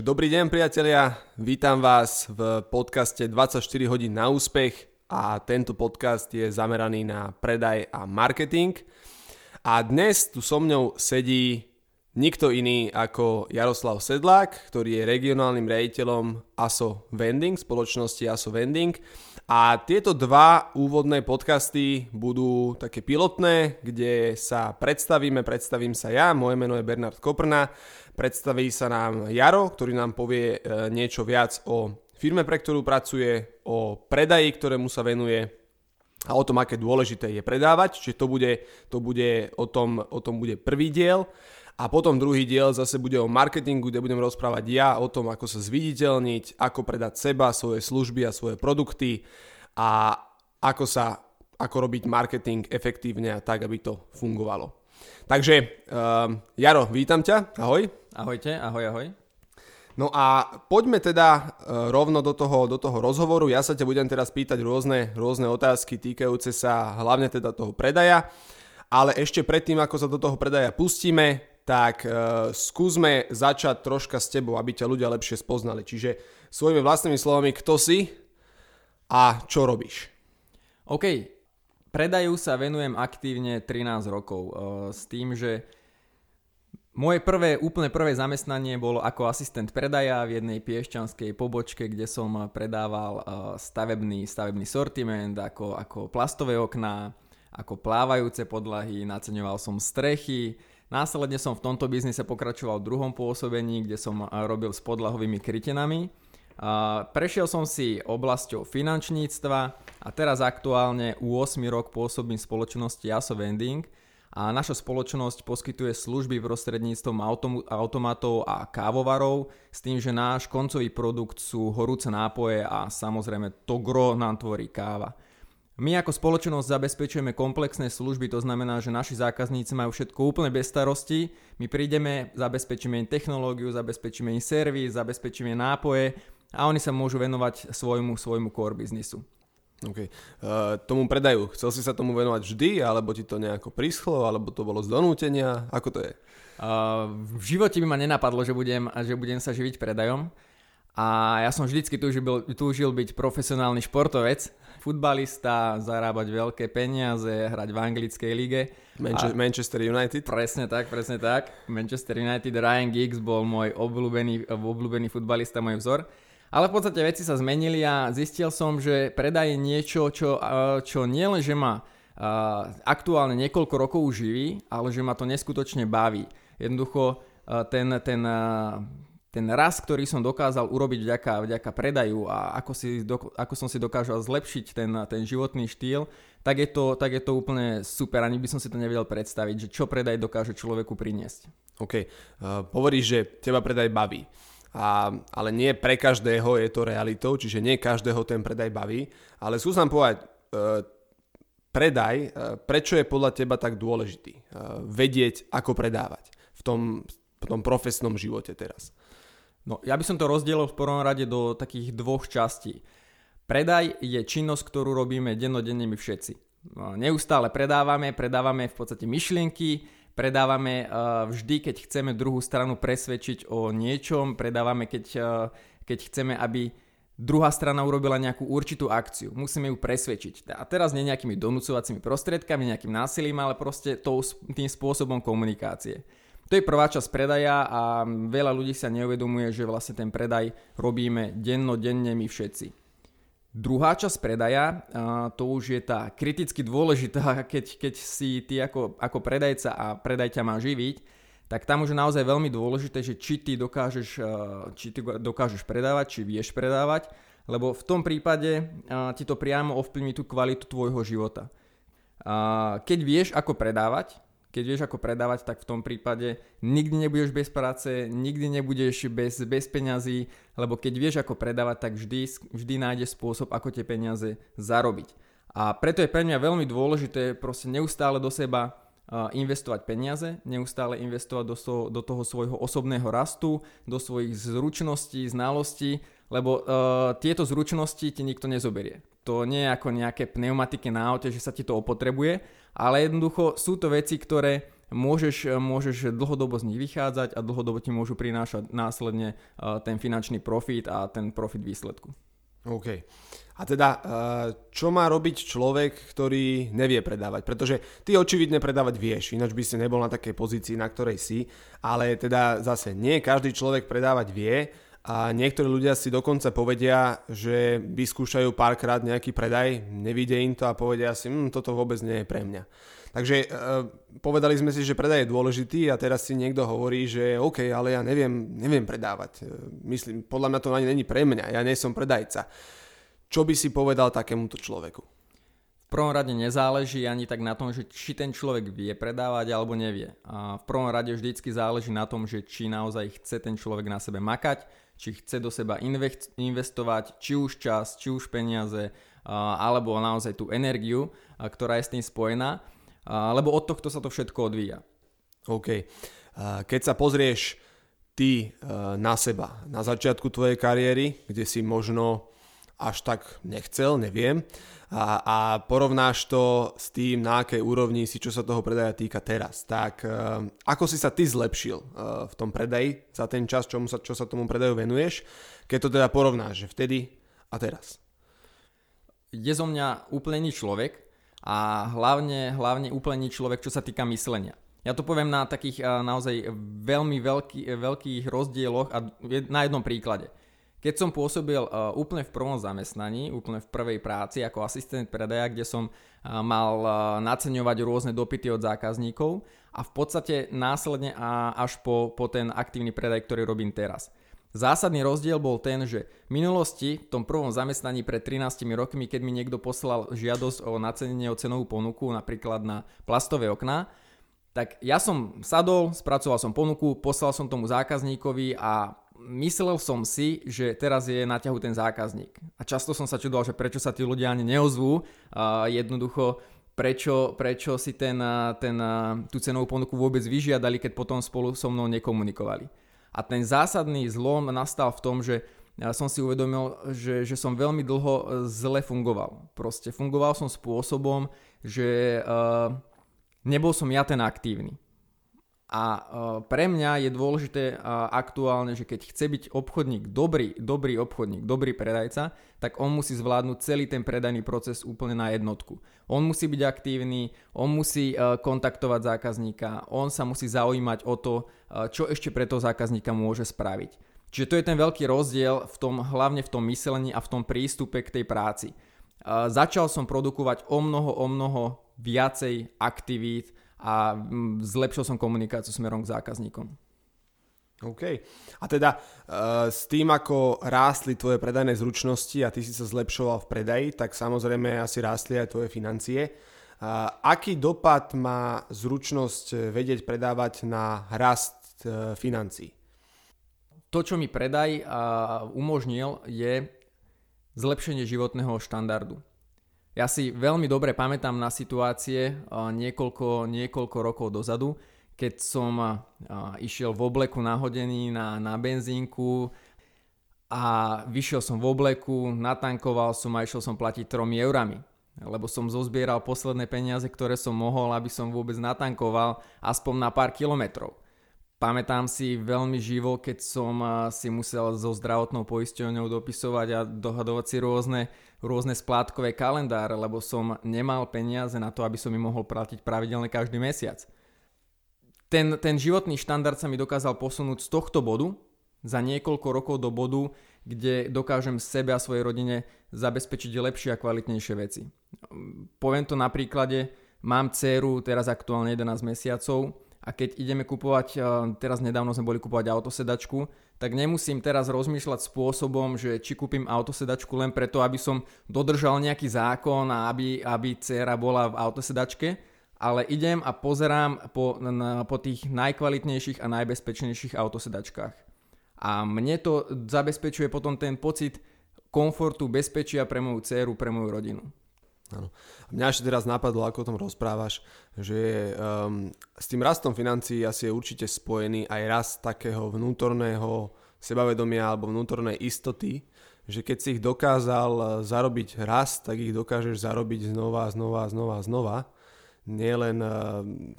Takže dobrý deň priatelia, vítam vás v podcaste 24 hodín na úspech a tento podcast je zameraný na predaj a marketing. A dnes tu so mňou sedí nikto iný ako Jaroslav Sedlák, ktorý je regionálnym riaditeľom ASO Vending, spoločnosti ASO Vending. A tieto dva úvodné podcasty budú také pilotné, kde sa predstavíme, predstavím sa ja, moje meno je Bernard Koprna Predstaví sa nám Jaro, ktorý nám povie e, niečo viac o firme, pre ktorú pracuje, o predaji, ktorému sa venuje a o tom, aké dôležité je predávať. Čiže to bude, to bude o, tom, o tom bude prvý diel. A potom druhý diel zase bude o marketingu, kde budem rozprávať ja o tom, ako sa zviditeľniť, ako predať seba, svoje služby a svoje produkty a ako sa ako robiť marketing efektívne a tak, aby to fungovalo. Takže, uh, Jaro, vítam ťa, ahoj. Ahojte, ahoj, ahoj. No a poďme teda uh, rovno do toho, do toho rozhovoru. Ja sa ťa budem teraz pýtať rôzne, rôzne otázky týkajúce sa hlavne teda toho predaja. Ale ešte predtým, ako sa do toho predaja pustíme, tak uh, skúsme začať troška s tebou, aby ťa ľudia lepšie spoznali. Čiže svojimi vlastnými slovami, kto si a čo robíš? OK, Predaju sa venujem aktívne 13 rokov uh, s tým, že moje prvé, úplne prvé zamestnanie bolo ako asistent predaja v jednej piešťanskej pobočke, kde som predával uh, stavebný, stavebný sortiment, ako, ako plastové okná, ako plávajúce podlahy, naceňoval som strechy. Následne som v tomto biznise pokračoval v druhom pôsobení, kde som robil s podlahovými krytenami. Prešiel som si oblasťou finančníctva a teraz aktuálne u 8 rok pôsobím v spoločnosti Aso Vending a naša spoločnosť poskytuje služby prostredníctvom autom- automatov a kávovarov s tým, že náš koncový produkt sú horúce nápoje a samozrejme to gro nám tvorí káva. My ako spoločnosť zabezpečujeme komplexné služby, to znamená, že naši zákazníci majú všetko úplne bez starosti. My prídeme, zabezpečíme im technológiu, zabezpečíme im servis, zabezpečíme nápoje a oni sa môžu venovať svojmu, svojmu core biznisu. OK. Uh, tomu predajú. Chcel si sa tomu venovať vždy, alebo ti to nejako prischlo, alebo to bolo z donútenia? Ako to je? Uh, v živote by ma nenapadlo, že budem, že budem sa živiť predajom. A ja som vždycky túžil, túžil byť profesionálny športovec, futbalista, zarábať veľké peniaze, hrať v anglickej lige. Manche- Manchester United? Presne tak, presne tak. Manchester United, Ryan Giggs bol môj obľúbený, obľúbený futbalista, môj vzor. Ale v podstate veci sa zmenili a zistil som, že predaj je niečo, čo, čo nielen, že ma aktuálne niekoľko rokov živí, ale že ma to neskutočne baví. Jednoducho ten, ten, ten raz, ktorý som dokázal urobiť vďaka, vďaka predaju a ako, si, ako som si dokázal zlepšiť ten, ten životný štýl, tak je, to, tak je to úplne super. Ani by som si to nevedel predstaviť, že čo predaj dokáže človeku priniesť. OK. Uh, hovoríš, že teba predaj baví a, ale nie pre každého je to realitou, čiže nie každého ten predaj baví, ale skúsam povedať, e, predaj, e, prečo je podľa teba tak dôležitý? E, vedieť, ako predávať v tom, v tom profesnom živote teraz. No, ja by som to rozdielil v prvom rade do takých dvoch častí. Predaj je činnosť, ktorú robíme dennodenne my všetci. No, neustále predávame, predávame v podstate myšlienky, predávame eh, vždy, keď chceme druhú stranu presvedčiť o niečom, predávame, keď, eh, keď chceme, aby druhá strana urobila nejakú určitú akciu. Musíme ju presvedčiť. A teraz nie nejakými donúcovacími prostriedkami, nejakým násilím, ale proste tým spôsobom komunikácie. To je prvá časť predaja a veľa ľudí sa neuvedomuje, že vlastne ten predaj robíme dennodenne my všetci. Druhá časť predaja, to už je tá kriticky dôležitá, keď, keď si ty ako, ako predajca a predaj ťa má živiť, tak tam už je naozaj veľmi dôležité, že či ty dokážeš, či ty dokážeš predávať, či vieš predávať, lebo v tom prípade ti to priamo ovplyvní tú kvalitu tvojho života. Keď vieš, ako predávať, keď vieš ako predávať, tak v tom prípade nikdy nebudeš bez práce, nikdy nebudeš bez, bez peňazí, lebo keď vieš ako predávať, tak vždy, vždy nájdeš spôsob, ako tie peniaze zarobiť. A preto je pre mňa veľmi dôležité proste neustále do seba investovať peniaze, neustále investovať do, so, do toho svojho osobného rastu, do svojich zručností, znalostí, lebo uh, tieto zručnosti ti nikto nezoberie. To nie je ako nejaké pneumatiky na aute, že sa ti to opotrebuje, ale jednoducho sú to veci, ktoré môžeš, môžeš dlhodobo z nich vychádzať a dlhodobo ti môžu prinášať následne ten finančný profit a ten profit výsledku. OK. A teda, čo má robiť človek, ktorý nevie predávať? Pretože ty očividne predávať vieš, ináč by si nebol na takej pozícii, na ktorej si, ale teda zase nie každý človek predávať vie a niektorí ľudia si dokonca povedia, že vyskúšajú párkrát nejaký predaj, nevidie im to a povedia si, hm, toto vôbec nie je pre mňa. Takže e, povedali sme si, že predaj je dôležitý a teraz si niekto hovorí, že OK, ale ja neviem, neviem predávať. E, myslím, podľa mňa to ani není pre mňa, ja nie som predajca. Čo by si povedal takémuto človeku? V prvom rade nezáleží ani tak na tom, že či ten človek vie predávať alebo nevie. A v prvom rade vždycky záleží na tom, že či naozaj chce ten človek na sebe makať, či chce do seba investovať, či už čas, či už peniaze, alebo naozaj tú energiu, ktorá je s tým spojená, lebo od tohto sa to všetko odvíja. OK. Keď sa pozrieš ty na seba, na začiatku tvojej kariéry, kde si možno až tak nechcel, neviem, a, a porovnáš to s tým, na akej úrovni si, čo sa toho predaja týka teraz. Tak uh, ako si sa ty zlepšil uh, v tom predaji za ten čas, čomu sa, čo sa tomu predaju venuješ, keď to teda porovnáš, že vtedy a teraz? Je zo mňa úplný človek a hlavne, hlavne úplný človek, čo sa týka myslenia. Ja to poviem na takých uh, naozaj veľmi veľký, veľkých rozdieloch a na jednom príklade. Keď som pôsobil uh, úplne v prvom zamestnaní, úplne v prvej práci ako asistent predaja, kde som uh, mal uh, naceňovať rôzne dopity od zákazníkov a v podstate následne až po, po ten aktívny predaj, ktorý robím teraz. Zásadný rozdiel bol ten, že v minulosti, v tom prvom zamestnaní pred 13 rokmi, keď mi niekto poslal žiadosť o nacenenie o cenovú ponuku, napríklad na plastové okná, tak ja som sadol, spracoval som ponuku, poslal som tomu zákazníkovi a myslel som si, že teraz je na ťahu ten zákazník. A často som sa čudoval, že prečo sa tí ľudia ani neozvú. A jednoducho, prečo, prečo si ten, ten, tú cenovú ponuku vôbec vyžiadali, keď potom spolu so mnou nekomunikovali. A ten zásadný zlom nastal v tom, že som si uvedomil, že, že som veľmi dlho zle fungoval. Proste fungoval som spôsobom, že uh, nebol som ja ten aktívny. A e, pre mňa je dôležité e, aktuálne, že keď chce byť obchodník dobrý, dobrý obchodník, dobrý predajca, tak on musí zvládnuť celý ten predajný proces úplne na jednotku. On musí byť aktívny, on musí e, kontaktovať zákazníka, on sa musí zaujímať o to, čo ešte pre toho zákazníka môže spraviť. Čiže to je ten veľký rozdiel v tom, hlavne v tom myslení a v tom prístupe k tej práci. Začal som produkovať o mnoho, o mnoho viacej aktivít, a mm, zlepšil som komunikáciu smerom k zákazníkom. OK. A teda uh, s tým, ako rástli tvoje predajné zručnosti a ty si sa zlepšoval v predaji, tak samozrejme asi rástli aj tvoje financie. Uh, aký dopad má zručnosť eh, vedieť predávať na rast uh, financií? To, čo mi predaj uh, umožnil, je zlepšenie životného štandardu. Ja si veľmi dobre pamätám na situácie niekoľko, niekoľko rokov dozadu, keď som išiel v obleku nahodený na, na benzínku a vyšiel som v obleku, natankoval som a išiel som platiť 3 eurami lebo som zozbieral posledné peniaze, ktoré som mohol, aby som vôbec natankoval aspoň na pár kilometrov. Pamätám si veľmi živo, keď som si musel so zdravotnou poisťovňou dopisovať a dohadovať si rôzne, rôzne splátkové kalendáre, lebo som nemal peniaze na to, aby som im mohol platiť pravidelne každý mesiac. Ten, ten životný štandard sa mi dokázal posunúť z tohto bodu za niekoľko rokov do bodu, kde dokážem sebe a svojej rodine zabezpečiť lepšie a kvalitnejšie veci. Poviem to na príklade, mám dceru teraz aktuálne 11 mesiacov, a keď ideme kupovať, eh, teraz nedávno sme boli kupovať autosedačku, tak nemusím teraz rozmýšľať spôsobom, že či kúpim autosedačku len preto, aby som dodržal nejaký zákon a aby, aby dcera bola v autosedačke, ale idem a pozerám po, na, po tých najkvalitnejších a najbezpečnejších autosedačkách. A mne to zabezpečuje potom ten pocit komfortu, bezpečia pre moju dceru, pre moju rodinu. Áno. Mňa ešte teraz napadlo, ako o tom rozprávaš, že um, s tým rastom financií asi je určite spojený aj rast takého vnútorného sebavedomia alebo vnútornej istoty, že keď si ich dokázal uh, zarobiť raz, tak ich dokážeš zarobiť znova, znova, znova, znova. nielen, eh,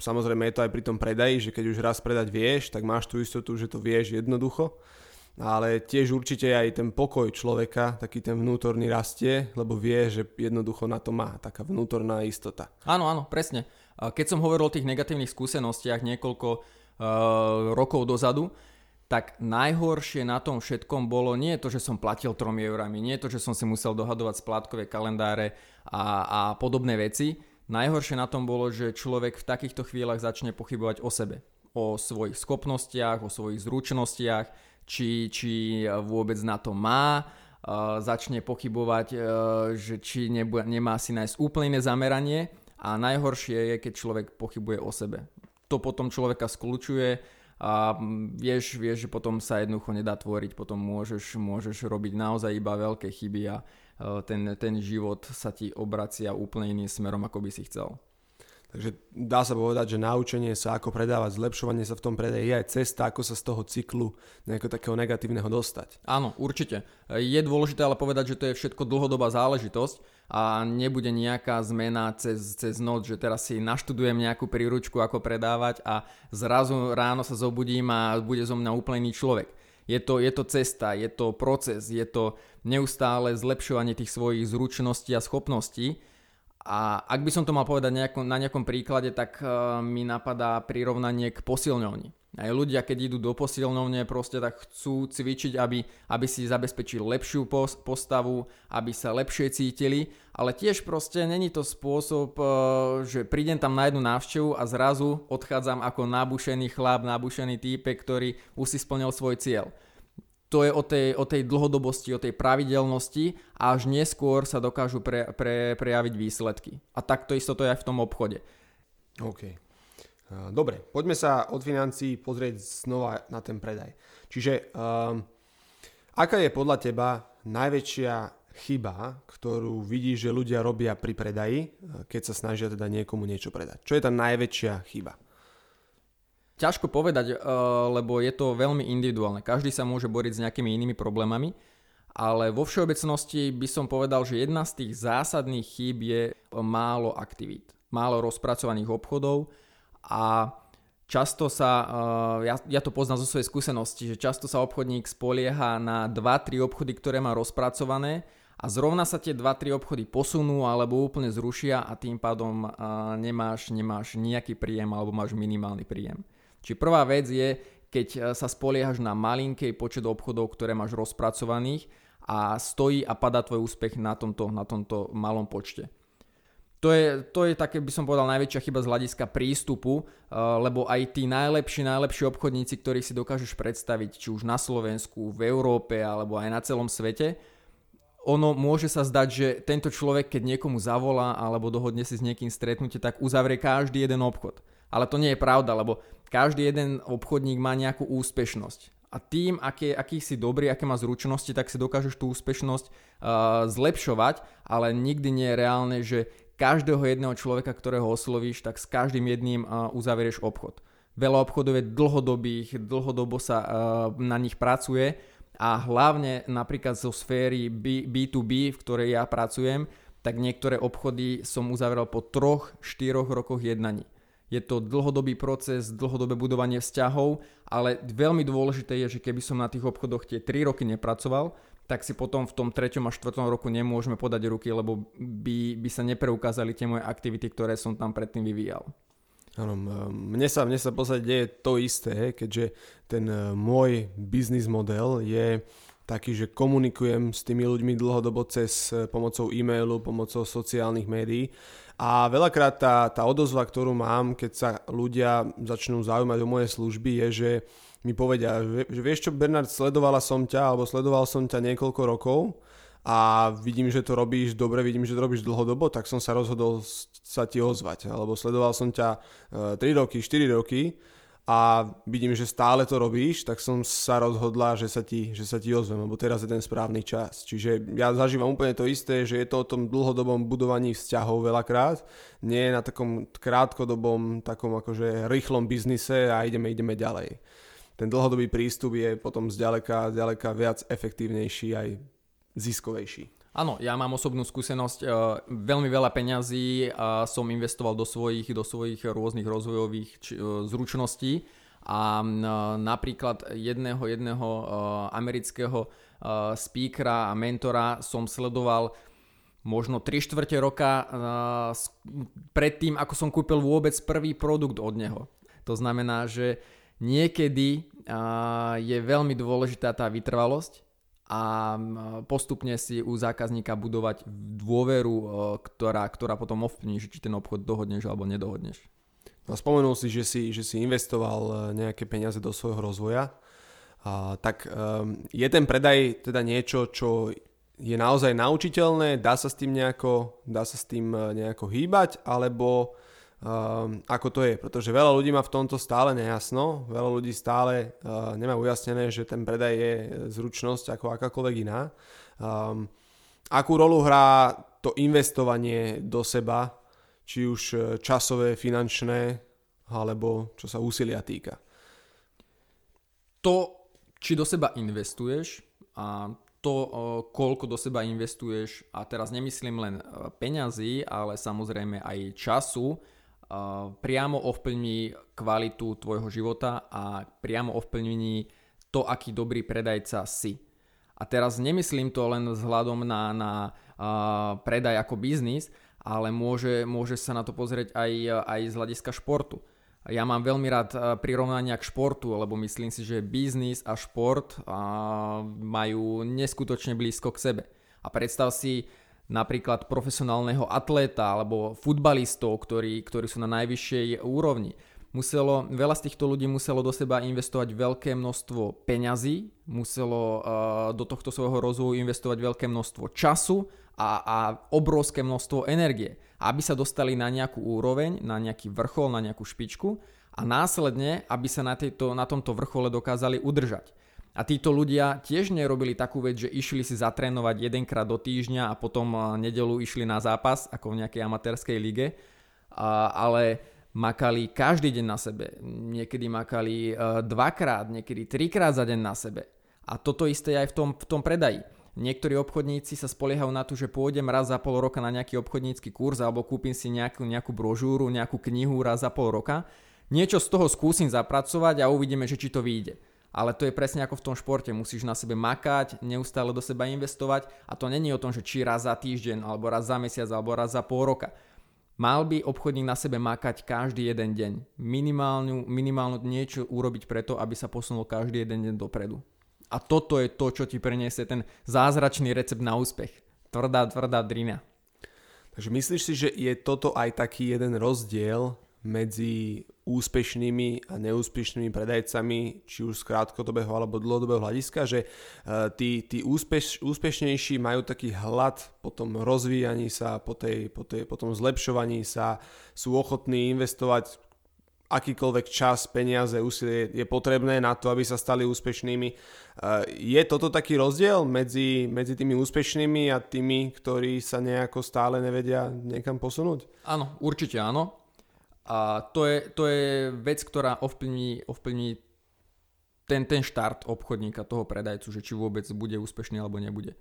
samozrejme je to aj pri tom predaji, že keď už raz predať vieš, tak máš tú istotu, že to vieš jednoducho, ale tiež určite aj ten pokoj človeka, taký ten vnútorný rastie, lebo vie, že jednoducho na to má, taká vnútorná istota. Áno, áno, presne. Keď som hovoril o tých negatívnych skúsenostiach niekoľko uh, rokov dozadu, tak najhoršie na tom všetkom bolo nie to, že som platil 3 eurami, nie to, že som si musel dohadovať splátkové kalendáre a, a podobné veci. Najhoršie na tom bolo, že človek v takýchto chvíľach začne pochybovať o sebe, o svojich schopnostiach, o svojich zručnostiach, či, či vôbec na to má, začne pochybovať, uh, že či nebu- nemá si nájsť úplne zameranie a najhoršie je, keď človek pochybuje o sebe. To potom človeka skľúčuje, a vieš, vieš, že potom sa jednoducho nedá tvoriť, potom môžeš, môžeš robiť naozaj iba veľké chyby a e, ten, ten život sa ti obracia úplne iným smerom, ako by si chcel. Takže dá sa povedať, že naučenie sa, ako predávať, zlepšovanie sa v tom predaji je aj cesta, ako sa z toho cyklu nejakého takého negatívneho dostať. Áno, určite. Je dôležité ale povedať, že to je všetko dlhodobá záležitosť a nebude nejaká zmena cez, cez noc, že teraz si naštudujem nejakú príručku, ako predávať a zrazu ráno sa zobudím a bude zo mňa úplný človek. Je to, je to cesta, je to proces, je to neustále zlepšovanie tých svojich zručností a schopností a ak by som to mal povedať nejako, na nejakom príklade, tak uh, mi napadá prirovnanie k posilňovni. Aj ľudia, keď idú do posilňovne, proste tak chcú cvičiť, aby, aby si zabezpečili lepšiu postavu, aby sa lepšie cítili, ale tiež proste není to spôsob, uh, že prídem tam na jednu návštevu a zrazu odchádzam ako nabušený chlap, nabušený týpek, ktorý už si splnil svoj cieľ to je o tej, o tej dlhodobosti, o tej pravidelnosti a až neskôr sa dokážu pre, pre, prejaviť výsledky. A takto isto to je aj v tom obchode. OK. Dobre, poďme sa od financií pozrieť znova na ten predaj. Čiže um, aká je podľa teba najväčšia chyba, ktorú vidíš, že ľudia robia pri predaji, keď sa snažia teda niekomu niečo predať? Čo je tá najväčšia chyba? Ťažko povedať, eh, lebo je to veľmi individuálne. Každý sa môže boriť s nejakými inými problémami, ale vo všeobecnosti by som povedal, že jedna z tých zásadných chýb je málo aktivít, málo rozpracovaných obchodov a často sa, eh, ja, ja to poznám zo svojej skúsenosti, že často sa obchodník spolieha na 2-3 obchody, ktoré má rozpracované a zrovna sa tie 2-3 obchody posunú alebo úplne zrušia a tým pádom eh, nemáš, nemáš nejaký príjem alebo máš minimálny príjem. Či prvá vec je, keď e, sa spoliehaš na malinký počet obchodov, ktoré máš rozpracovaných a stojí a padá tvoj úspech na tomto, na tomto malom počte. To je, to je také, by som povedal, najväčšia chyba z hľadiska prístupu, e, lebo aj tí najlepší, najlepší obchodníci, ktorých si dokážeš predstaviť, či už na Slovensku, v Európe alebo aj na celom svete, ono môže sa zdať, že tento človek, keď niekomu zavolá alebo dohodne si s niekým stretnutie, tak uzavrie každý jeden obchod. Ale to nie je pravda, lebo každý jeden obchodník má nejakú úspešnosť. A tým, aký, aký si dobrý, aké má zručnosti, tak si dokážeš tú úspešnosť uh, zlepšovať, ale nikdy nie je reálne, že každého jedného človeka, ktorého oslovíš, tak s každým jedným uh, uzaverieš obchod. Veľa obchodov je dlhodobých, dlhodobo sa uh, na nich pracuje a hlavne napríklad zo sféry B, B2B, v ktorej ja pracujem, tak niektoré obchody som uzavrel po troch, štyroch rokoch jednaní je to dlhodobý proces, dlhodobé budovanie vzťahov, ale veľmi dôležité je, že keby som na tých obchodoch tie 3 roky nepracoval, tak si potom v tom 3. a 4. roku nemôžeme podať ruky, lebo by, by sa nepreukázali tie moje aktivity, ktoré som tam predtým vyvíjal. Áno, mne sa, mne sa v podstate deje to isté, keďže ten e, môj biznis model je taký, že komunikujem s tými ľuďmi dlhodobo cez e, pomocou e-mailu, pomocou sociálnych médií a veľakrát tá, tá odozva, ktorú mám, keď sa ľudia začnú zaujímať o moje služby, je, že mi povedia, že vieš čo, Bernard, sledovala som ťa, alebo sledoval som ťa niekoľko rokov a vidím, že to robíš dobre, vidím, že to robíš dlhodobo, tak som sa rozhodol sa ti ozvať. Alebo sledoval som ťa 3 e, roky, 4 roky a vidím, že stále to robíš, tak som sa rozhodla, že sa ti, že sa ti ozvem, lebo teraz je ten správny čas. Čiže ja zažívam úplne to isté, že je to o tom dlhodobom budovaní vzťahov veľakrát, nie na takom krátkodobom, takom akože rýchlom biznise a ideme, ideme ďalej. Ten dlhodobý prístup je potom zďaleka, zďaleka viac efektívnejší aj ziskovejší. Áno, ja mám osobnú skúsenosť, uh, veľmi veľa peňazí som investoval do svojich, do svojich rôznych rozvojových uh, zručností a napríklad jedného, jedného uh, amerického speakera a mentora som sledoval možno 3 čtvrte roka uh, predtým, ako som kúpil vôbec prvý produkt od neho. To znamená, že niekedy je veľmi dôležitá tá vytrvalosť a postupne si u zákazníka budovať dôveru, ktorá, ktorá potom ovplyvní, či ten obchod dohodneš alebo nedohodneš. No, spomenul si že, si, že si investoval e, nejaké peniaze do svojho rozvoja. A, tak um, je ten predaj teda niečo, čo je naozaj naučiteľné, dá sa s tým nejako, dá sa s tým e, nejako hýbať, alebo um, ako to je, pretože veľa ľudí má v tomto stále nejasno, veľa ľudí stále uh, nemá ujasnené, že ten predaj je zručnosť ako akákoľvek iná. Um, akú rolu hrá to investovanie do seba, či už časové, finančné, alebo čo sa úsilia týka? To, či do seba investuješ a to, koľko do seba investuješ, a teraz nemyslím len peňazí, ale samozrejme aj času, priamo ovplyvní kvalitu tvojho života a priamo ovplyvní to, aký dobrý predajca si. A teraz nemyslím to len vzhľadom na, na uh, predaj ako biznis, ale môže, môže sa na to pozrieť aj, aj z hľadiska športu. Ja mám veľmi rád prirovnania k športu, lebo myslím si, že biznis a šport uh, majú neskutočne blízko k sebe. A predstav si, napríklad profesionálneho atléta alebo futbalistov, ktorí, ktorí sú na najvyššej úrovni. Muselo, veľa z týchto ľudí muselo do seba investovať veľké množstvo peňazí, muselo uh, do tohto svojho rozvoju investovať veľké množstvo času a, a obrovské množstvo energie, aby sa dostali na nejakú úroveň, na nejaký vrchol, na nejakú špičku a následne, aby sa na, tejto, na tomto vrchole dokázali udržať. A títo ľudia tiež nerobili takú vec, že išli si zatrénovať jedenkrát do týždňa a potom nedelu išli na zápas, ako v nejakej amatérskej lige, ale makali každý deň na sebe. Niekedy makali e, dvakrát, niekedy trikrát za deň na sebe. A toto isté je aj v tom, v tom predaji. Niektorí obchodníci sa spoliehajú na to, že pôjdem raz za pol roka na nejaký obchodnícky kurz alebo kúpim si nejakú, nejakú brožúru, nejakú knihu raz za pol roka. Niečo z toho skúsim zapracovať a uvidíme, že či to vyjde ale to je presne ako v tom športe, musíš na sebe makať, neustále do seba investovať a to není o tom, že či raz za týždeň, alebo raz za mesiac, alebo raz za pol roka. Mal by obchodník na sebe makať každý jeden deň. Minimálnu, minimálnu niečo urobiť preto, aby sa posunul každý jeden deň dopredu. A toto je to, čo ti preniesie ten zázračný recept na úspech. Tvrdá, tvrdá drina. Takže myslíš si, že je toto aj taký jeden rozdiel medzi úspešnými a neúspešnými predajcami, či už z krátkodobého alebo dlhodobého hľadiska, že e, tí, tí úspeš, úspešnejší majú taký hlad po tom rozvíjaní sa, po, tej, po, tej, po tom zlepšovaní sa, sú ochotní investovať akýkoľvek čas, peniaze, úsilie je potrebné na to, aby sa stali úspešnými. E, je toto taký rozdiel medzi, medzi tými úspešnými a tými, ktorí sa nejako stále nevedia niekam posunúť? Áno, určite áno. A to je, to je vec, ktorá ovplyvní, ovplyvní ten, ten štart obchodníka, toho predajcu, že či vôbec bude úspešný alebo nebude.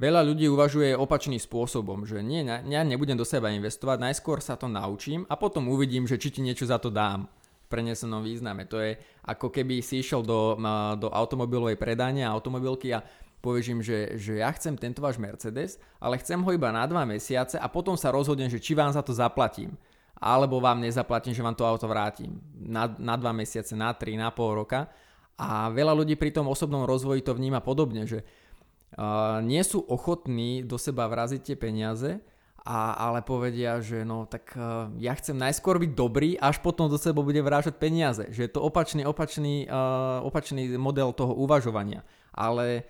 Veľa ľudí uvažuje opačným spôsobom, že nie, ja nebudem do seba investovať, najskôr sa to naučím a potom uvidím, že či ti niečo za to dám v prenesenom význame. To je ako keby si išiel do, do automobilovej predania automobilky a povieš im, že, že ja chcem tento váš Mercedes, ale chcem ho iba na dva mesiace a potom sa rozhodnem, že či vám za to zaplatím alebo vám nezaplatím, že vám to auto vrátim na, na dva mesiace, na tri, na pol roka. A veľa ľudí pri tom osobnom rozvoji to vníma podobne, že uh, nie sú ochotní do seba vraziť tie peniaze, a, ale povedia, že no tak uh, ja chcem najskôr byť dobrý, až potom do seba bude vrážať peniaze. Že je to opačný, opačný, uh, opačný model toho uvažovania. Ale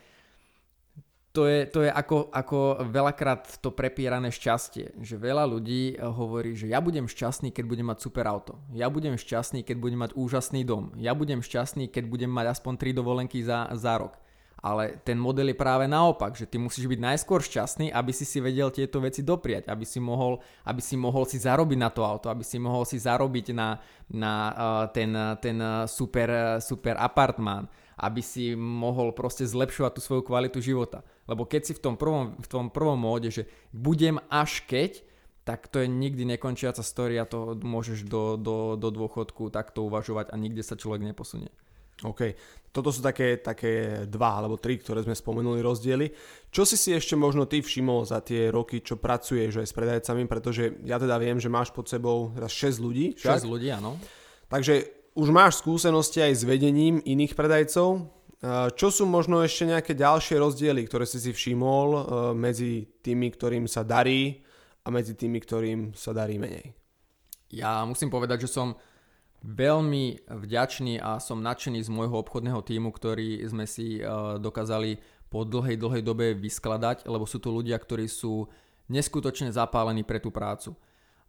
to je, to je ako, ako veľakrát to prepierané šťastie, že veľa ľudí eh, hovorí, že ja budem šťastný, keď budem mať super auto. Ja budem šťastný, keď budem mať úžasný dom. Ja budem šťastný, keď budem mať aspoň 3 dovolenky za, za rok. Ale ten model je práve naopak, že ty musíš byť najskôr šťastný, aby si si vedel tieto veci dopriať, aby si mohol, aby si, mohol si zarobiť na to auto, aby si mohol si zarobiť na, na uh, ten, ten super, super apartmán, aby si mohol proste zlepšovať tú svoju kvalitu života. Lebo keď si v tom prvom, v tom prvom móde, že budem až keď, tak to je nikdy nekončiaca story a to môžeš do, do, do dôchodku takto uvažovať a nikde sa človek neposunie. OK. Toto sú také, také dva alebo tri, ktoré sme spomenuli rozdiely. Čo si si ešte možno ty všimol za tie roky, čo pracuješ aj s predajcami, pretože ja teda viem, že máš pod sebou teraz 6 ľudí. 6 ľudí, áno. Takže už máš skúsenosti aj s vedením iných predajcov. Čo sú možno ešte nejaké ďalšie rozdiely, ktoré si si všimol e, medzi tými, ktorým sa darí a medzi tými, ktorým sa darí menej? Ja musím povedať, že som veľmi vďačný a som nadšený z môjho obchodného týmu, ktorý sme si eh, dokázali po dlhej, dlhej dobe vyskladať, lebo sú to ľudia, ktorí sú neskutočne zapálení pre tú prácu.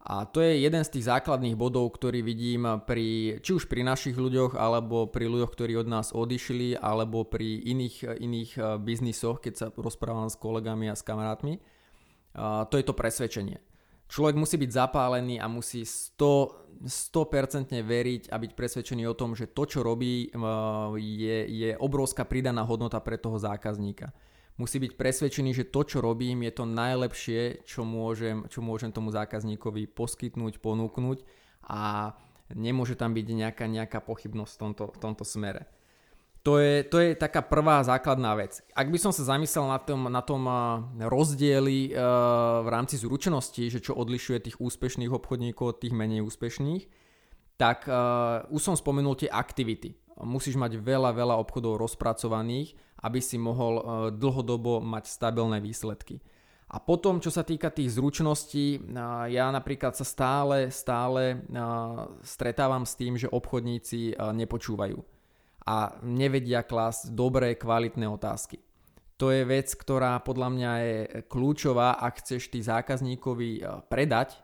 A to je jeden z tých základných bodov, ktorý vidím pri, či už pri našich ľuďoch, alebo pri ľuďoch, ktorí od nás odišli, alebo pri iných, iných eh, biznisoch, keď sa rozprávam s kolegami a s kamarátmi. A to je to presvedčenie človek musí byť zapálený a musí 100, 100% veriť a byť presvedčený o tom, že to, čo robí, je, je obrovská pridaná hodnota pre toho zákazníka. Musí byť presvedčený, že to, čo robím, je to najlepšie, čo môžem, čo môžem tomu zákazníkovi poskytnúť, ponúknuť a nemôže tam byť nejaká, nejaká pochybnosť v tomto, v tomto smere. To je, to je taká prvá základná vec. Ak by som sa zamyslel na tom, na tom rozdieli v rámci zručnosti, že čo odlišuje tých úspešných obchodníkov od tých menej úspešných, tak už som spomenul tie aktivity. Musíš mať veľa, veľa obchodov rozpracovaných, aby si mohol dlhodobo mať stabilné výsledky. A potom, čo sa týka tých zručností, ja napríklad sa stále, stále stretávam s tým, že obchodníci nepočúvajú a nevedia klásť dobré, kvalitné otázky. To je vec, ktorá podľa mňa je kľúčová, ak chceš ty zákazníkovi predať,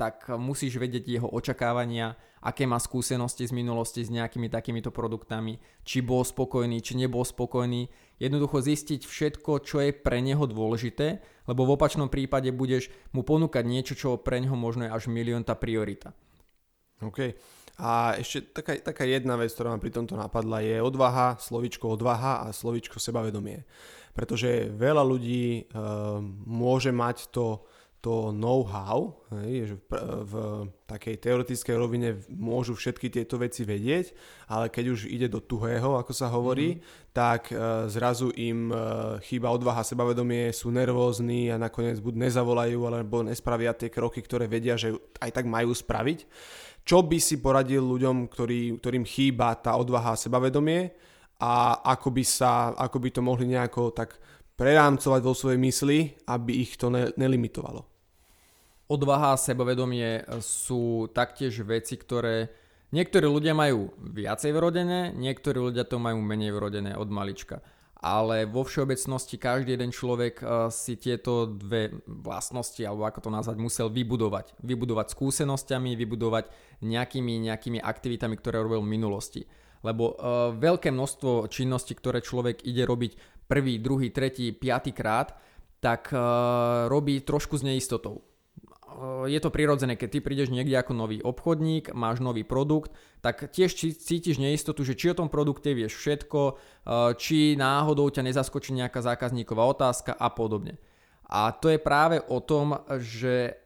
tak musíš vedieť jeho očakávania, aké má skúsenosti z minulosti s nejakými takýmito produktami, či bol spokojný, či nebol spokojný. Jednoducho zistiť všetko, čo je pre neho dôležité, lebo v opačnom prípade budeš mu ponúkať niečo, čo pre neho možno je až miliónta priorita. OK. A ešte taká, taká jedna vec, ktorá ma pri tomto napadla, je odvaha, slovičko odvaha a slovičko sebavedomie. Pretože veľa ľudí e, môže mať to, to know-how, hej, že v, takej teoretickej rovine môžu všetky tieto veci vedieť, ale keď už ide do tuhého, ako sa hovorí, mm-hmm. tak e, zrazu im e, chýba odvaha, sebavedomie, sú nervózni a nakoniec buď nezavolajú, alebo nespravia tie kroky, ktoré vedia, že aj tak majú spraviť. Čo by si poradil ľuďom, ktorý, ktorým chýba tá odvaha a sebavedomie a ako by, sa, ako by to mohli nejako tak prerámcovať vo svojej mysli, aby ich to ne, nelimitovalo? Odvaha a sebavedomie sú taktiež veci, ktoré niektorí ľudia majú viacej vrodené, niektorí ľudia to majú menej vrodené od malička ale vo všeobecnosti každý jeden človek eh, si tieto dve vlastnosti, alebo ako to nazvať, musel vybudovať. Vybudovať skúsenosťami, vybudovať nejakými, nejakými aktivitami, ktoré robil v minulosti. Lebo uh, veľké množstvo činností, ktoré človek ide robiť prvý, druhý, tretí, piatý krát, tak uh, robí trošku s neistotou je to prirodzené, keď ty prídeš niekde ako nový obchodník, máš nový produkt, tak tiež cítiš neistotu, že či o tom produkte vieš všetko, či náhodou ťa nezaskočí nejaká zákazníková otázka a podobne. A to je práve o tom, že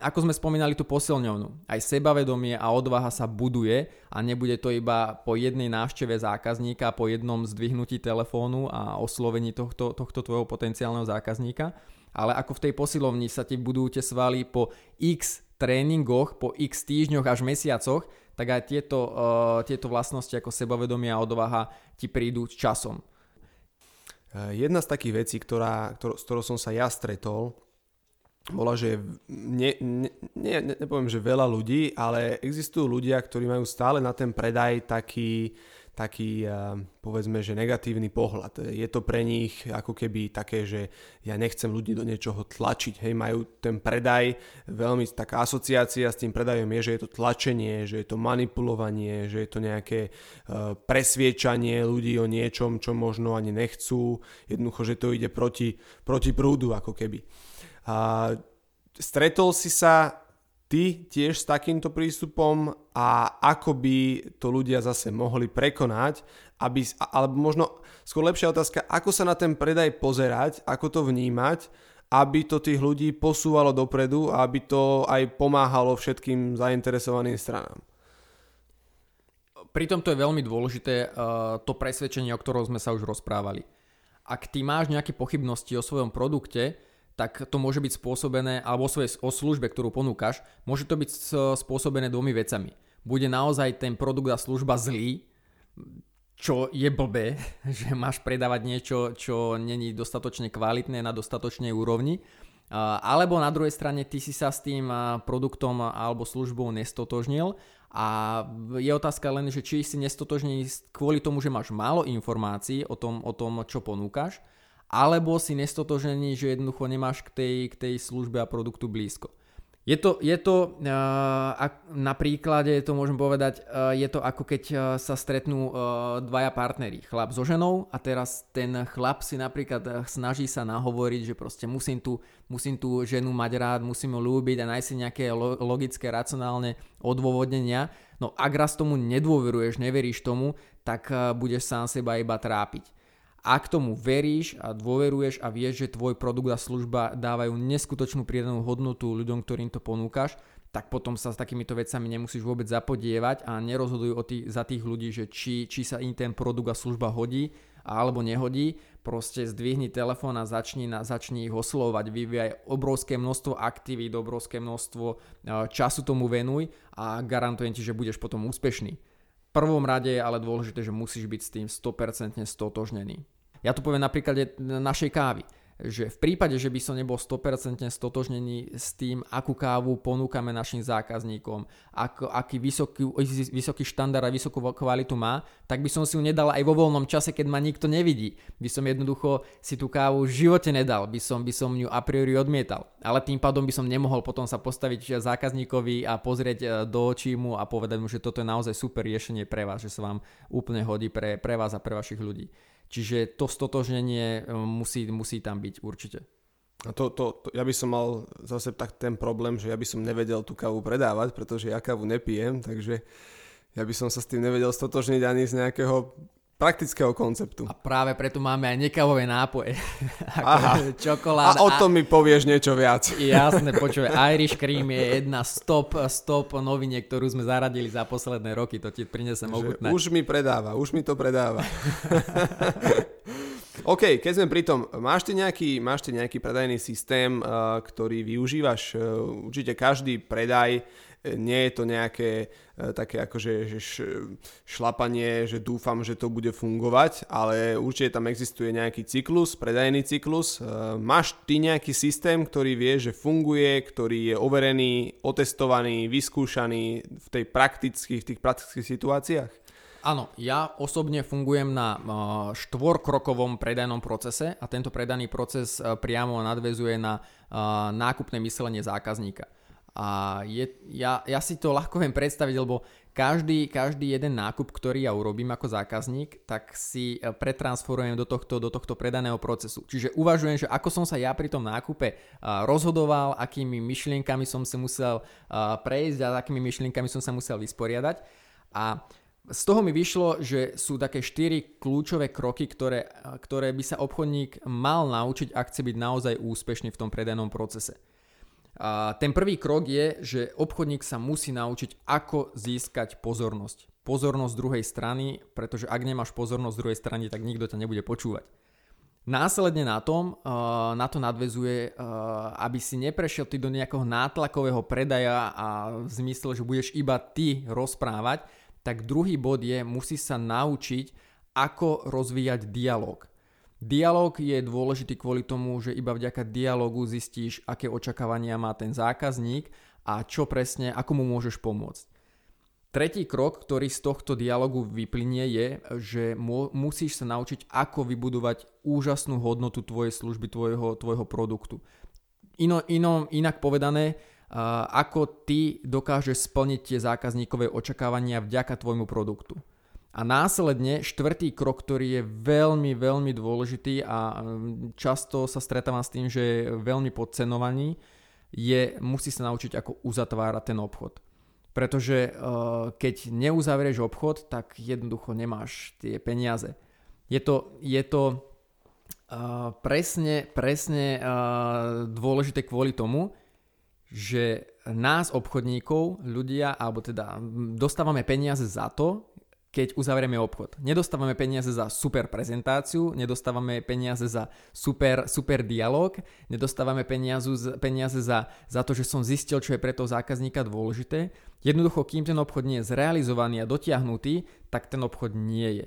ako sme spomínali tú posilňovnu, aj sebavedomie a odvaha sa buduje a nebude to iba po jednej návšteve zákazníka, po jednom zdvihnutí telefónu a oslovení tohto, tohto tvojho potenciálneho zákazníka, ale ako v tej posilovni sa ti budú tie svaly po x tréningoch, po x týždňoch až mesiacoch, tak aj tieto, uh, tieto vlastnosti ako sebavedomie a odvaha ti prídu časom. Jedna z takých vecí, ktorá, ktor- s ktorou som sa ja stretol, bola, že ne, ne, ne, nepoviem, že veľa ľudí, ale existujú ľudia, ktorí majú stále na ten predaj taký, taký, povedzme, že negatívny pohľad. Je to pre nich ako keby také, že ja nechcem ľudí do niečoho tlačiť. Hej, majú ten predaj, veľmi taká asociácia s tým predajom je, že je to tlačenie, že je to manipulovanie, že je to nejaké presviečanie ľudí o niečom, čo možno ani nechcú. Jednoducho, že to ide proti, proti prúdu ako keby. A stretol si sa ty tiež s takýmto prístupom a ako by to ľudia zase mohli prekonať, aby, alebo možno skôr lepšia otázka, ako sa na ten predaj pozerať, ako to vnímať, aby to tých ľudí posúvalo dopredu a aby to aj pomáhalo všetkým zainteresovaným stranám. Pri tomto je veľmi dôležité uh, to presvedčenie, o ktorom sme sa už rozprávali. Ak ty máš nejaké pochybnosti o svojom produkte, tak to môže byť spôsobené, alebo o, svojej, o službe, ktorú ponúkaš, môže to byť spôsobené dvomi vecami. Bude naozaj ten produkt a služba zlý, čo je blbé, že máš predávať niečo, čo není dostatočne kvalitné na dostatočnej úrovni. Alebo na druhej strane ty si sa s tým produktom alebo službou nestotožnil a je otázka len, že či si nestotožnený kvôli tomu, že máš málo informácií o tom, o tom čo ponúkaš, alebo si nestotožený, že jednoducho nemáš k tej, k tej službe a produktu blízko. Je to, je to uh, na príklade, to môžem povedať, uh, je to ako keď uh, sa stretnú dvaja partneri, chlap so ženou a teraz ten chlap si napríklad snaží sa nahovoriť, že proste musím tu, musím tú ženu mať rád, musím ju ľúbiť a nájsť si nejaké lo- logické, racionálne odôvodnenia. No ak raz tomu nedôveruješ, neveríš tomu, tak budeš sám seba iba trápiť. Ak tomu veríš a dôveruješ a vieš, že tvoj produkt a služba dávajú neskutočnú pridanú hodnotu ľuďom, ktorým to ponúkaš, tak potom sa s takýmito vecami nemusíš vôbec zapodievať a nerozhoduj o tých, za tých ľudí, že či, či sa im ten produkt a služba hodí alebo nehodí. Proste zdvihni telefón a začni, na, začni ich oslovať, vyvíjaj obrovské množstvo aktivít, obrovské množstvo e, času tomu venuj a garantujem ti, že budeš potom úspešný prvom rade je ale dôležité, že musíš byť s tým 100% stotožnený. Ja tu poviem na príklade našej kávy že v prípade, že by som nebol 100% stotožnený s tým, akú kávu ponúkame našim zákazníkom, ako, aký vysoký, vysoký štandard a vysokú kvalitu má, tak by som si ju nedal aj vo voľnom čase, keď ma nikto nevidí. By som jednoducho si tú kávu v živote nedal, by som, by som ju a priori odmietal. Ale tým pádom by som nemohol potom sa postaviť zákazníkovi a pozrieť e, do očí mu a povedať mu, že toto je naozaj super riešenie pre vás, že sa vám úplne hodí pre, pre vás a pre vašich ľudí. Čiže to stotožnenie e, musí, musí tam byť určite. A to, to, to, ja by som mal zase tak ten problém, že ja by som nevedel tú kávu predávať, pretože ja kávu nepijem, takže ja by som sa s tým nevedel stotožniť ani z nejakého praktického konceptu. A práve preto máme aj nekavové nápoje. Aha. Čokoláda. A o tom mi povieš niečo viac. Jasné, počuj, Irish Cream je jedna stop, stop novine, ktorú sme zaradili za posledné roky, to ti prinesem ochutnať. Už mi predáva, už mi to predáva. OK, keď sme pri tom, máš ty nejaký, máš ty nejaký predajný systém, uh, ktorý využívaš? Uh, určite každý predaj nie je to nejaké e, také akože že šlapanie, že dúfam, že to bude fungovať, ale určite tam existuje nejaký cyklus, predajný cyklus. E, máš ty nejaký systém, ktorý vie, že funguje, ktorý je overený, otestovaný, vyskúšaný v, tej praktických, v tých praktických situáciách? Áno, ja osobne fungujem na e, štvorkrokovom predajnom procese a tento predajný proces priamo nadvezuje na nákupné myslenie zákazníka. A je, ja, ja si to ľahko viem predstaviť, lebo každý, každý jeden nákup, ktorý ja urobím ako zákazník, tak si e, pretransformujem do tohto, do tohto predaného procesu. Čiže uvažujem, že ako som sa ja pri tom nákupe e, rozhodoval, akými myšlienkami som sa musel e, prejsť a akými myšlienkami som sa musel vysporiadať. A z toho mi vyšlo, že sú také štyri kľúčové kroky, ktoré, ktoré by sa obchodník mal naučiť, ak chce byť naozaj úspešný v tom predajnom procese. A ten prvý krok je, že obchodník sa musí naučiť, ako získať pozornosť. Pozornosť druhej strany, pretože ak nemáš pozornosť druhej strany, tak nikto ťa nebude počúvať. Následne na tom, na to nadvezuje, aby si neprešiel ty do nejakého nátlakového predaja a v zmysle, že budeš iba ty rozprávať, tak druhý bod je, musí sa naučiť, ako rozvíjať dialog. Dialóg je dôležitý kvôli tomu, že iba vďaka dialogu zistíš, aké očakávania má ten zákazník a čo presne, ako mu môžeš pomôcť. Tretí krok, ktorý z tohto dialogu vyplynie je, že musíš sa naučiť, ako vybudovať úžasnú hodnotu tvojej služby, tvojho, tvojho produktu. Ino, ino, inak povedané, ako ty dokážeš splniť tie zákazníkové očakávania vďaka tvojmu produktu. A následne štvrtý krok, ktorý je veľmi, veľmi dôležitý a mm, často sa stretávam s tým, že je veľmi podcenovaný, je, musí sa naučiť, ako uzatvárať ten obchod. pretože uh, keď neuzavrieš obchod, tak jednoducho nemáš tie peniaze. Je to, je to uh, presne, presne uh, dôležité kvôli tomu, že nás obchodníkov, ľudia, alebo teda dostávame peniaze za to, keď uzavrieme obchod. Nedostávame peniaze za super prezentáciu, nedostávame peniaze za super, super dialog, nedostávame peniaze, peniaze za, za to, že som zistil, čo je pre toho zákazníka dôležité. Jednoducho, kým ten obchod nie je zrealizovaný a dotiahnutý, tak ten obchod nie je.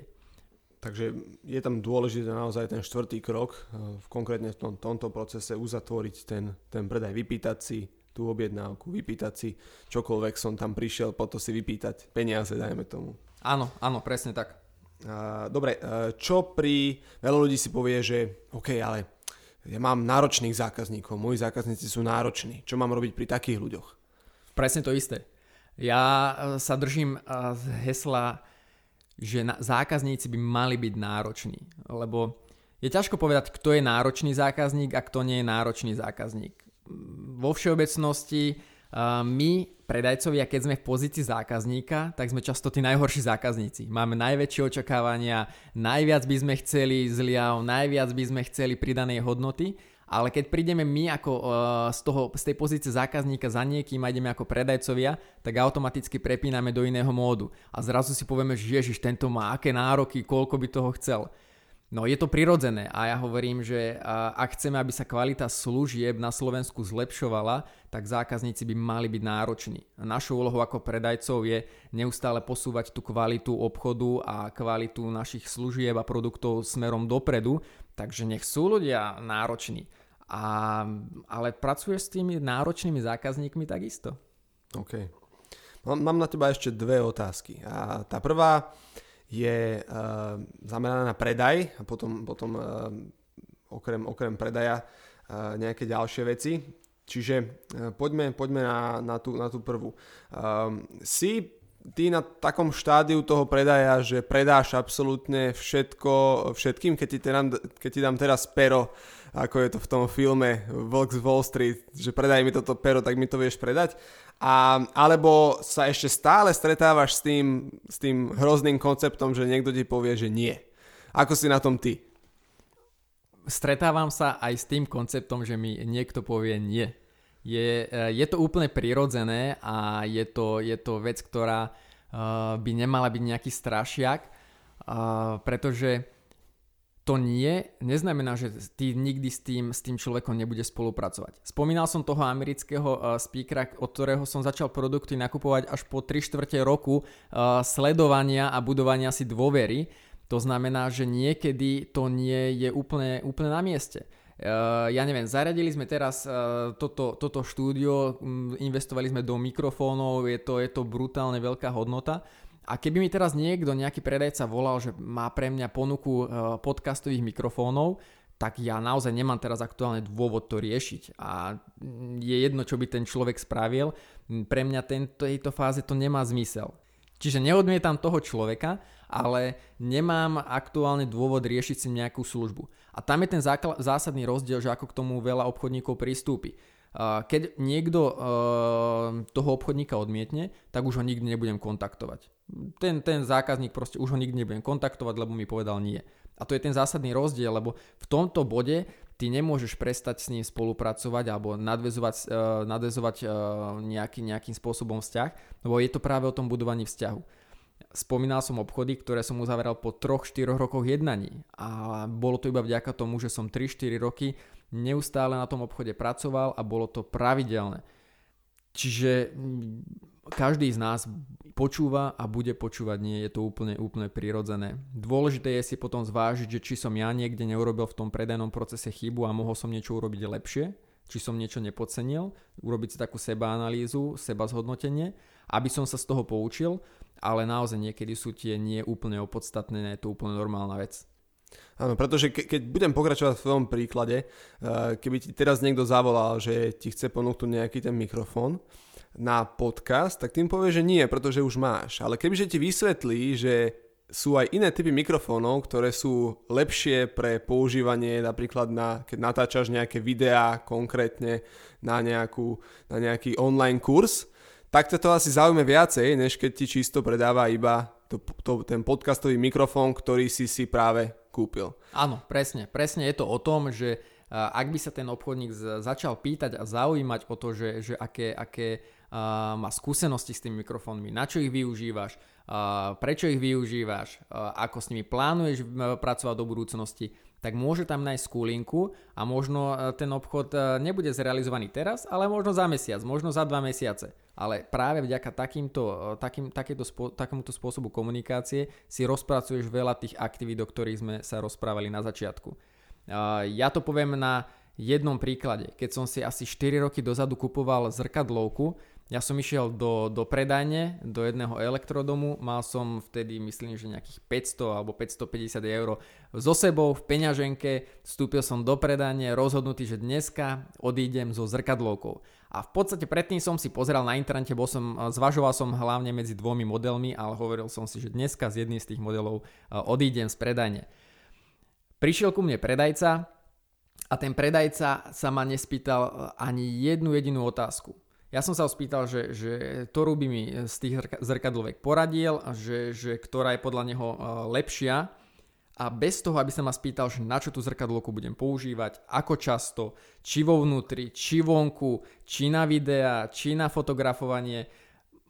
Takže je tam dôležité naozaj ten štvrtý krok, eh, v konkrétne v tom, tomto procese uzatvoriť ten, ten predaj, vypýtať si tú objednávku, vypýtať si čokoľvek som tam prišiel, potom si vypýtať peniaze, dajme tomu. Áno, áno, presne tak. Uh, dobre, uh, čo pri... Veľa ľudí si povie, že OK, ale ja mám náročných zákazníkov, moji zákazníci sú nároční. Čo mám robiť pri takých ľuďoch? Presne to isté. Ja uh, sa držím z hesla, že zákazníci by mali byť nároční, lebo je ťažko povedať, kto je náročný zákazník a kto nie je náročný zákazník. Vo všeobecnosti my, predajcovia, keď sme v pozícii zákazníka, tak sme často tí najhorší zákazníci. Máme najväčšie očakávania, najviac by sme chceli zliav, najviac by sme chceli pridanej hodnoty, ale keď prídeme my ako uh, z, toho, z tej pozície zákazníka za niekým a ideme ako predajcovia, tak automaticky prepíname do iného módu. A zrazu si povieme, že ježiš, tento má aké nároky, koľko by toho chcel. No je to prirodzené a ja hovorím, že ak chceme, aby sa kvalita služieb na Slovensku zlepšovala, tak zákazníci by mali byť nároční. Našou úlohou ako predajcov je neustále posúvať tú kvalitu obchodu a kvalitu našich služieb a produktov smerom dopredu, takže nech sú ľudia nároční. A, ale pracuješ s tými náročnými zákazníkmi takisto. OK. Mám na teba ešte dve otázky. A tá prvá, je uh, zameraná na predaj a potom, potom uh, okrem, okrem predaja uh, nejaké ďalšie veci. Čiže poďme, poďme na, na, tú, na tú prvú. Si ty na takom štádiu toho predaja, že predáš absolútne všetko všetkým, keď ti, terám, keď ti dám teraz pero, ako je to v tom filme Volk z Wall Street, že predaj mi toto pero, tak mi to vieš predať? A, alebo sa ešte stále stretávaš s tým, s tým hrozným konceptom, že niekto ti povie, že nie. Ako si na tom ty? Stretávam sa aj s tým konceptom, že mi niekto povie nie. Je, eh, je to úplne prirodzené a je to, je to vec, ktorá uh, by nemala byť nejaký strašiak, uh, pretože to nie neznamená, že ty nikdy s tým, s tým človekom nebude spolupracovať. Spomínal som toho amerického uh, speakera, od ktorého som začal produkty nakupovať až po 3 štvrte roku uh, sledovania a budovania si dôvery. To znamená, že niekedy to nie je úplne, úplne na mieste. Uh, ja neviem, zaradili sme teraz uh, toto, toto štúdio, investovali sme do mikrofónov, je to, je to brutálne veľká hodnota a keby mi teraz niekto, nejaký predajca volal, že má pre mňa ponuku e, podcastových mikrofónov, tak ja naozaj nemám teraz aktuálne dôvod to riešiť. A je jedno, čo by ten človek spravil. Pre mňa tento, tejto fáze to nemá zmysel. Čiže neodmietam toho človeka, ale nemám aktuálne dôvod riešiť si nejakú službu. A tam je ten zásadný rozdiel, že ako k tomu veľa obchodníkov pristúpi. Keď niekto toho obchodníka odmietne, tak už ho nikdy nebudem kontaktovať. Ten, ten zákazník proste už ho nikdy nebudem kontaktovať, lebo mi povedal nie. A to je ten zásadný rozdiel, lebo v tomto bode ty nemôžeš prestať s ním spolupracovať alebo nadvezovať, uh, nadvezovať uh, nejaký, nejakým spôsobom vzťah, lebo je to práve o tom budovaní vzťahu. Spomínal som obchody, ktoré som uzaveral po 3-4 rokoch jednaní a bolo to iba vďaka tomu, že som 3-4 roky neustále na tom obchode pracoval a bolo to pravidelné. Čiže mm, každý z nás počúva a bude počúvať, nie je to úplne, úplne prirodzené. Dôležité je si potom zvážiť, že či som ja niekde neurobil v tom predajnom procese chybu a mohol som niečo urobiť lepšie, či som niečo nepodcenil, urobiť si takú seba analýzu, seba zhodnotenie, aby som sa z toho poučil, ale naozaj niekedy sú tie nie úplne opodstatnené, je to úplne normálna vec. Áno, pretože ke, keď budem pokračovať v svojom príklade, uh, keby ti teraz niekto zavolal, že ti chce ponúknuť nejaký ten mikrofón na podcast, tak tým povie, že nie, pretože už máš. Ale kebyže ti vysvetlí, že sú aj iné typy mikrofónov, ktoré sú lepšie pre používanie napríklad na, keď natáčaš nejaké videá konkrétne na, nejakú, na nejaký online kurz, tak to asi zaujme viacej, než keď ti čisto predáva iba to, to, ten podcastový mikrofón, ktorý si si práve kúpil. Áno, presne. Presne je to o tom, že ak by sa ten obchodník začal pýtať a zaujímať o to, že, že aké, aké má skúsenosti s tými mikrofónmi, na čo ich využívaš, prečo ich využívaš, ako s nimi plánuješ pracovať do budúcnosti, tak môže tam nájsť skúlinku a možno e, ten obchod e, nebude zrealizovaný teraz, ale možno za mesiac, možno za dva mesiace. Ale práve vďaka takýmto, e, takým, takéto, takémuto spôsobu komunikácie si rozpracuješ veľa tých aktivít, o ktorých sme sa rozprávali na začiatku. Ja to poviem na jednom príklade. Keď som si asi 4 roky dozadu kupoval zrkadlovku, ja som išiel do, do predajne, do jedného elektrodomu, mal som vtedy myslím, že nejakých 500 alebo 550 eur so sebou v peňaženke, vstúpil som do predajne, rozhodnutý, že dneska odídem so zrkadlovkou. A v podstate predtým som si pozeral na internete, bol som, zvažoval som hlavne medzi dvomi modelmi, ale hovoril som si, že dneska z jedným z tých modelov odídem z predajne. Prišiel ku mne predajca a ten predajca sa ma nespýtal ani jednu jedinú otázku. Ja som sa ho spýtal, že, že ktorú by mi z tých zrkadlovek poradil, že, že ktorá je podľa neho e, lepšia. A bez toho, aby sa ma spýtal, že na čo tú zrkadlovku budem používať, ako často, či vo vnútri, či vonku, či na videa, či na fotografovanie,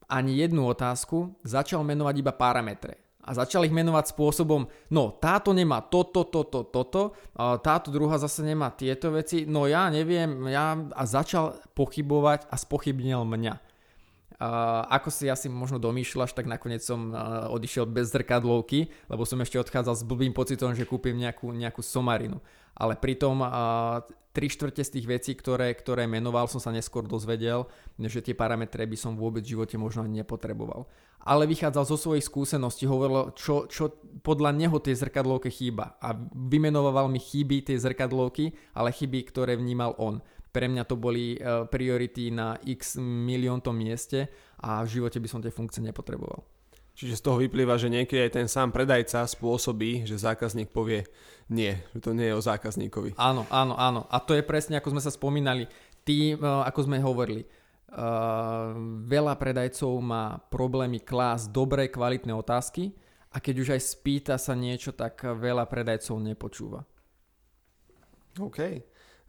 ani jednu otázku, začal menovať iba parametre a začal ich menovať spôsobom, no táto nemá toto, toto, toto, táto druhá zase nemá tieto veci, no ja neviem, ja a začal pochybovať a spochybnil mňa. Uh, ako si asi možno domýšľaš, tak nakoniec som odišiel bez zrkadlovky, lebo som ešte odchádzal s blbým pocitom, že kúpim nejakú, nejakú somarinu. Ale pritom tri štvrte z tých vecí, ktoré, ktoré menoval, som sa neskôr dozvedel, že tie parametre by som vôbec v živote možno nepotreboval. Ale vychádzal zo svojich skúseností, hovoril, čo, čo podľa neho tie zrkadlovky chýba. A vymenoval mi chyby tej zrkadlovky, ale chyby, ktoré vnímal on. Pre mňa to boli e, priority na x milión tom mieste a v živote by som tie funkcie nepotreboval. Čiže z toho vyplýva, že niekedy aj ten sám predajca spôsobí, že zákazník povie nie, že to nie je o zákazníkovi. Áno, áno, áno. A to je presne ako sme sa spomínali. Tí, e, ako sme hovorili, uh, veľa predajcov má problémy klásť dobré, kvalitné otázky a keď už aj spýta sa niečo, tak veľa predajcov nepočúva. OK.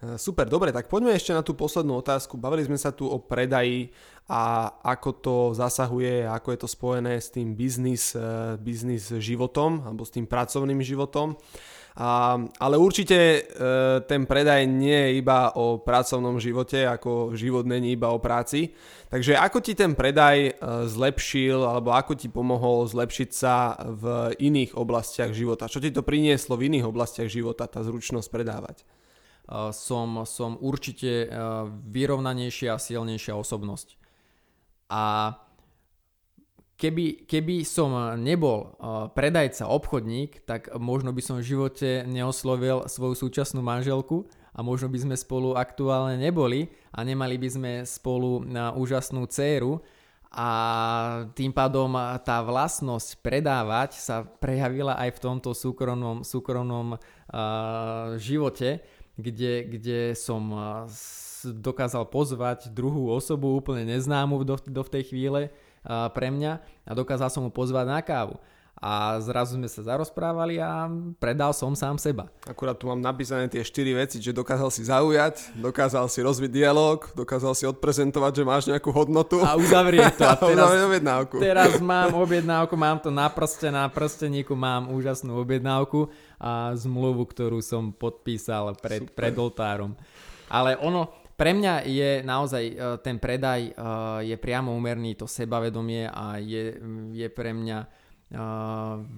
Eh, super, dobre, tak poďme ešte na tú poslednú otázku. Bavili sme sa tu o predaji a ako to zasahuje, ako je to spojené s tým biznis, eh, biznis životom alebo s tým pracovným životom. A, ale určite e, ten predaj nie je iba o pracovnom živote, ako život není iba o práci. Takže ako ti ten predaj e, zlepšil, alebo ako ti pomohol zlepšiť sa v iných oblastiach života? Čo ti to prinieslo v iných oblastiach života, tá zručnosť predávať? Som, som určite vyrovnanejšia a silnejšia osobnosť. A keby, keby som nebol predajca, obchodník, tak možno by som v živote neoslovil svoju súčasnú manželku a možno by sme spolu aktuálne neboli a nemali by sme spolu na úžasnú dceru a tým pádom tá vlastnosť predávať sa prejavila aj v tomto súkromnom, súkromnom uh, živote kde, kde som dokázal pozvať druhú osobu úplne neznámu do, do v tej chvíle pre mňa a dokázal som mu pozvať na kávu a zrazu sme sa zarozprávali a predal som sám seba. Akurát tu mám napísané tie štyri veci, že dokázal si zaujať, dokázal si rozviť dialog, dokázal si odprezentovať, že máš nejakú hodnotu. A uzavrieť to. A teraz, objednávku. teraz mám objednávku, mám to na prste, na prsteníku mám úžasnú objednávku a zmluvu, ktorú som podpísal pred, pred oltárom. Ale ono, pre mňa je naozaj e, ten predaj e, je priamo umerný to sebavedomie a je, je pre mňa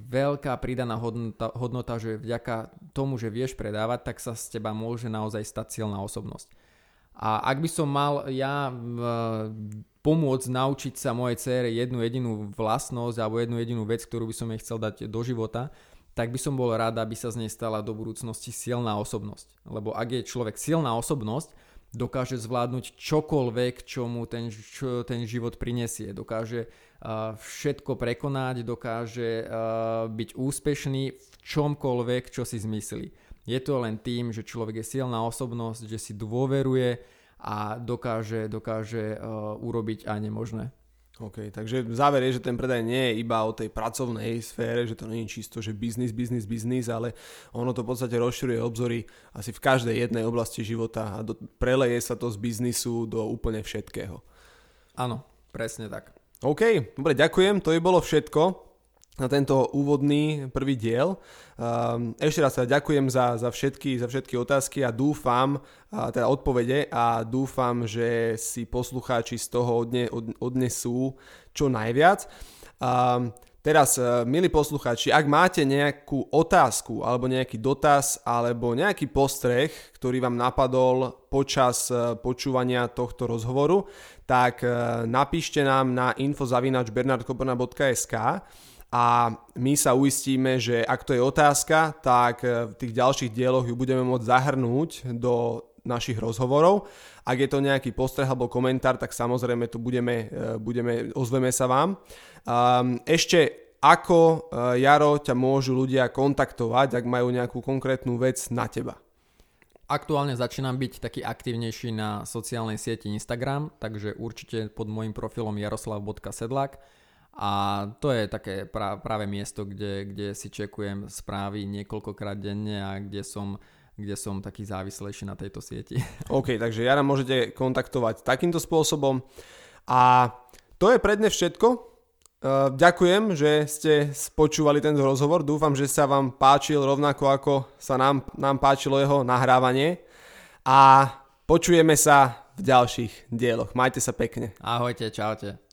veľká pridaná hodnota, hodnota, že vďaka tomu, že vieš predávať, tak sa z teba môže naozaj stať silná osobnosť. A ak by som mal ja pomôcť naučiť sa mojej cére jednu jedinú vlastnosť alebo jednu jedinú vec, ktorú by som jej chcel dať do života, tak by som bol rád, aby sa z nej stala do budúcnosti silná osobnosť. Lebo ak je človek silná osobnosť, dokáže zvládnuť čokoľvek, čo mu ten, čo ten život prinesie. Dokáže všetko prekonať, dokáže byť úspešný v čomkoľvek, čo si zmyslí. Je to len tým, že človek je silná osobnosť, že si dôveruje a dokáže, dokáže urobiť aj nemožné. OK, takže záver je, že ten predaj nie je iba o tej pracovnej sfére, že to nie je čisto, že biznis, biznis, biznis, ale ono to v podstate rozširuje obzory asi v každej jednej oblasti života a do, preleje sa to z biznisu do úplne všetkého. Áno, presne tak. OK, dobre, ďakujem, to je bolo všetko na tento úvodný prvý diel. Ehm, ešte raz teda ďakujem za, za, všetky, za všetky otázky a dúfam, teda odpovede a dúfam, že si poslucháči z toho odne, od, odnesú čo najviac. Um, teraz, e, milí poslucháči, ak máte nejakú otázku alebo nejaký dotaz alebo nejaký postreh, ktorý vám napadol počas e, počúvania tohto rozhovoru, tak e, napíšte nám na info.bernardkobrna.sk a my sa uistíme, že ak to je otázka, tak v tých ďalších dieloch ju budeme môcť zahrnúť do našich rozhovorov. Ak je to nejaký postreh alebo komentár, tak samozrejme tu budeme, e, budeme ozveme sa vám. Ešte ako, e, Jaro, ťa môžu ľudia kontaktovať, ak majú nejakú konkrétnu vec na teba? Aktuálne začínam byť taký aktívnejší na sociálnej sieti Instagram, takže určite pod môjim profilom jaroslav.sedlak a to je také práve miesto, kde, kde si čekujem správy niekoľkokrát denne a kde som kde som taký závislejší na tejto sieti. OK, takže Jara môžete kontaktovať takýmto spôsobom. A to je predne všetko. E, ďakujem, že ste spočúvali tento rozhovor. Dúfam, že sa vám páčil rovnako ako sa nám, nám páčilo jeho nahrávanie. A počujeme sa v ďalších dieloch. Majte sa pekne. Ahojte, čaute.